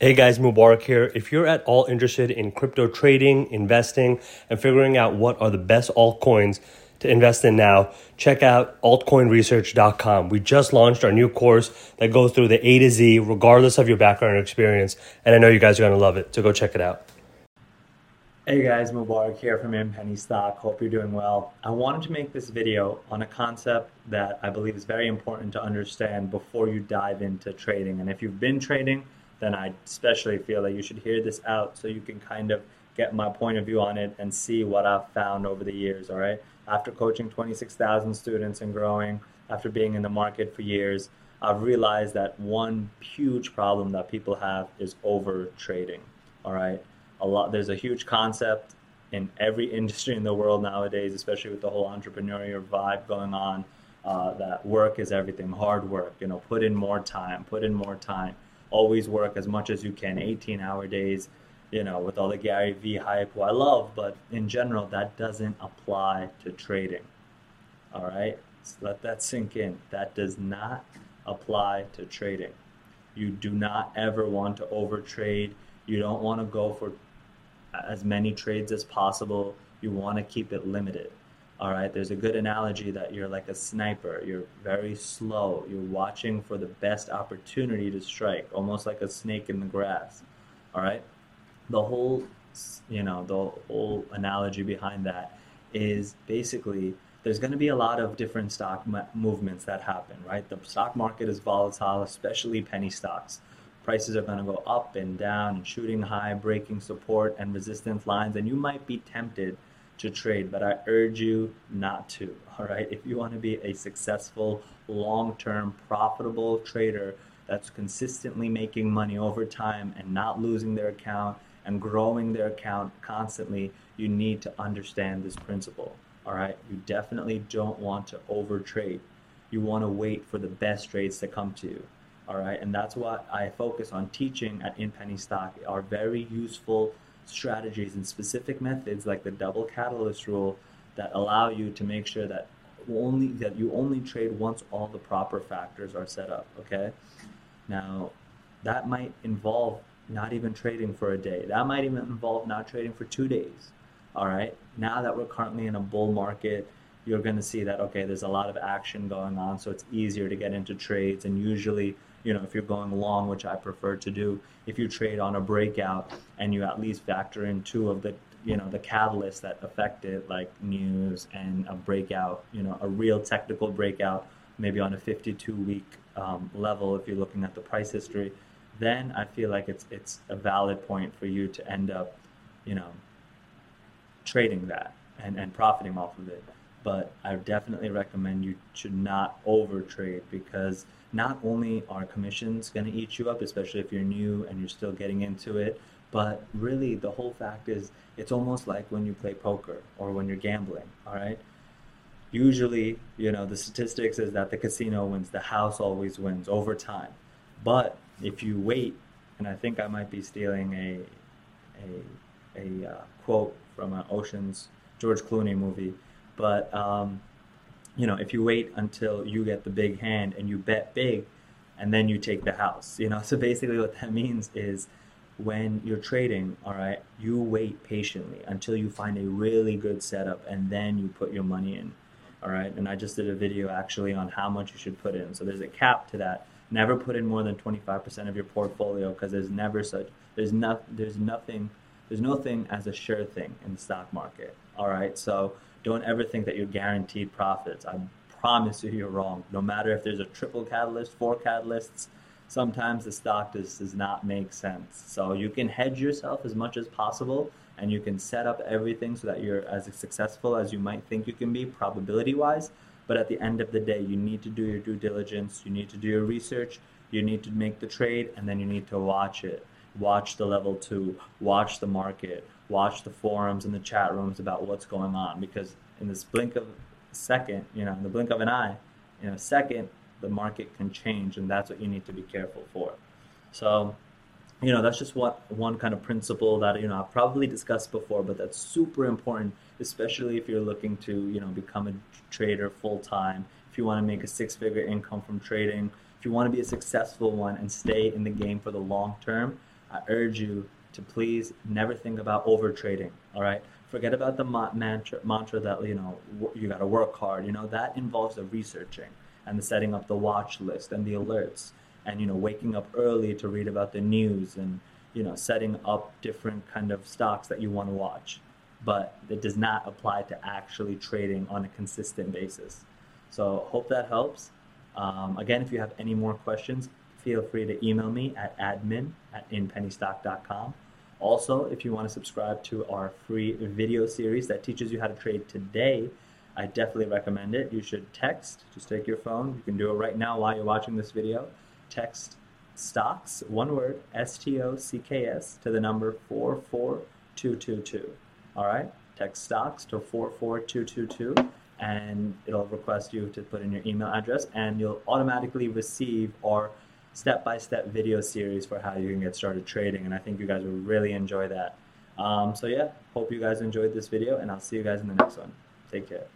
Hey guys, Mubarak here. If you're at all interested in crypto trading, investing, and figuring out what are the best altcoins to invest in now, check out altcoinresearch.com. We just launched our new course that goes through the A to Z, regardless of your background or experience. And I know you guys are going to love it. So go check it out. Hey guys, Mubarak here from InPennyStock. Hope you're doing well. I wanted to make this video on a concept that I believe is very important to understand before you dive into trading. And if you've been trading, then I especially feel that you should hear this out so you can kind of get my point of view on it and see what I've found over the years, all right? After coaching 26,000 students and growing, after being in the market for years, I've realized that one huge problem that people have is over trading, all right? A lot there's a huge concept in every industry in the world nowadays, especially with the whole entrepreneurial vibe going on, uh, that work is everything, hard work, you know, put in more time, put in more time always work as much as you can, 18 hour days, you know, with all the Gary Vee hype, who I love, but in general, that doesn't apply to trading. All right? So let that sink in. That does not apply to trading. You do not ever want to overtrade. You don't want to go for as many trades as possible. You want to keep it limited. All right, there's a good analogy that you're like a sniper. You're very slow. You're watching for the best opportunity to strike, almost like a snake in the grass. All right, the whole, you know, the whole analogy behind that is basically there's going to be a lot of different stock movements that happen, right? The stock market is volatile, especially penny stocks. Prices are going to go up and down shooting high, breaking support and resistance lines, and you might be tempted to trade, but I urge you not to. All right, if you want to be a successful, long term, profitable trader that's consistently making money over time and not losing their account and growing their account constantly, you need to understand this principle. All right, you definitely don't want to overtrade. You want to wait for the best trades to come to you. All right, and that's what I focus on teaching at InPennyStock are very useful strategies and specific methods like the double catalyst rule that allow you to make sure that only that you only trade once all the proper factors are set up okay? Now that might involve not even trading for a day. That might even involve not trading for two days all right? Now that we're currently in a bull market you're going to see that okay there's a lot of action going on so it's easier to get into trades and usually you know, if you're going long, which I prefer to do, if you trade on a breakout and you at least factor in two of the, you know, the catalysts that affect it, like news and a breakout, you know, a real technical breakout, maybe on a 52 week um, level, if you're looking at the price history, then I feel like it's it's a valid point for you to end up, you know, trading that and, and profiting off of it. But I definitely recommend you should not overtrade because not only are commissions going to eat you up, especially if you're new and you're still getting into it, but really the whole fact is it's almost like when you play poker or when you're gambling, all right? Usually, you know, the statistics is that the casino wins, the house always wins over time. But if you wait, and I think I might be stealing a a, a uh, quote from an Ocean's George Clooney movie, but um, you know, if you wait until you get the big hand and you bet big, and then you take the house, you know. So basically, what that means is when you're trading, all right, you wait patiently until you find a really good setup, and then you put your money in, all right. And I just did a video actually on how much you should put in. So there's a cap to that. Never put in more than 25% of your portfolio because there's never such there's not there's nothing there's no thing as a sure thing in the stock market. All right, so don't ever think that you're guaranteed profits. I promise you, you're wrong. No matter if there's a triple catalyst, four catalysts, sometimes the stock does, does not make sense. So you can hedge yourself as much as possible and you can set up everything so that you're as successful as you might think you can be probability wise. But at the end of the day, you need to do your due diligence, you need to do your research, you need to make the trade, and then you need to watch it. Watch the level two, watch the market, watch the forums and the chat rooms about what's going on because in this blink of a second, you know, in the blink of an eye, in a second, the market can change, and that's what you need to be careful for. So, you know, that's just what one kind of principle that you know I've probably discussed before, but that's super important, especially if you're looking to you know become a trader full time. If you want to make a six-figure income from trading, if you want to be a successful one and stay in the game for the long term, I urge you to please never think about over trading. All right, forget about the mantra, mantra that you know you got to work hard. You know that involves the researching and the setting up the watch list and the alerts and you know waking up early to read about the news and you know setting up different kind of stocks that you want to watch but it does not apply to actually trading on a consistent basis so hope that helps um, again if you have any more questions feel free to email me at admin at inpennystock.com also if you want to subscribe to our free video series that teaches you how to trade today I definitely recommend it. You should text, just take your phone. You can do it right now while you're watching this video. Text stocks, one word, S T O C K S, to the number 44222. All right? Text stocks to 44222 and it'll request you to put in your email address and you'll automatically receive our step-by-step video series for how you can get started trading and I think you guys will really enjoy that. Um, so yeah, hope you guys enjoyed this video and I'll see you guys in the next one. Take care.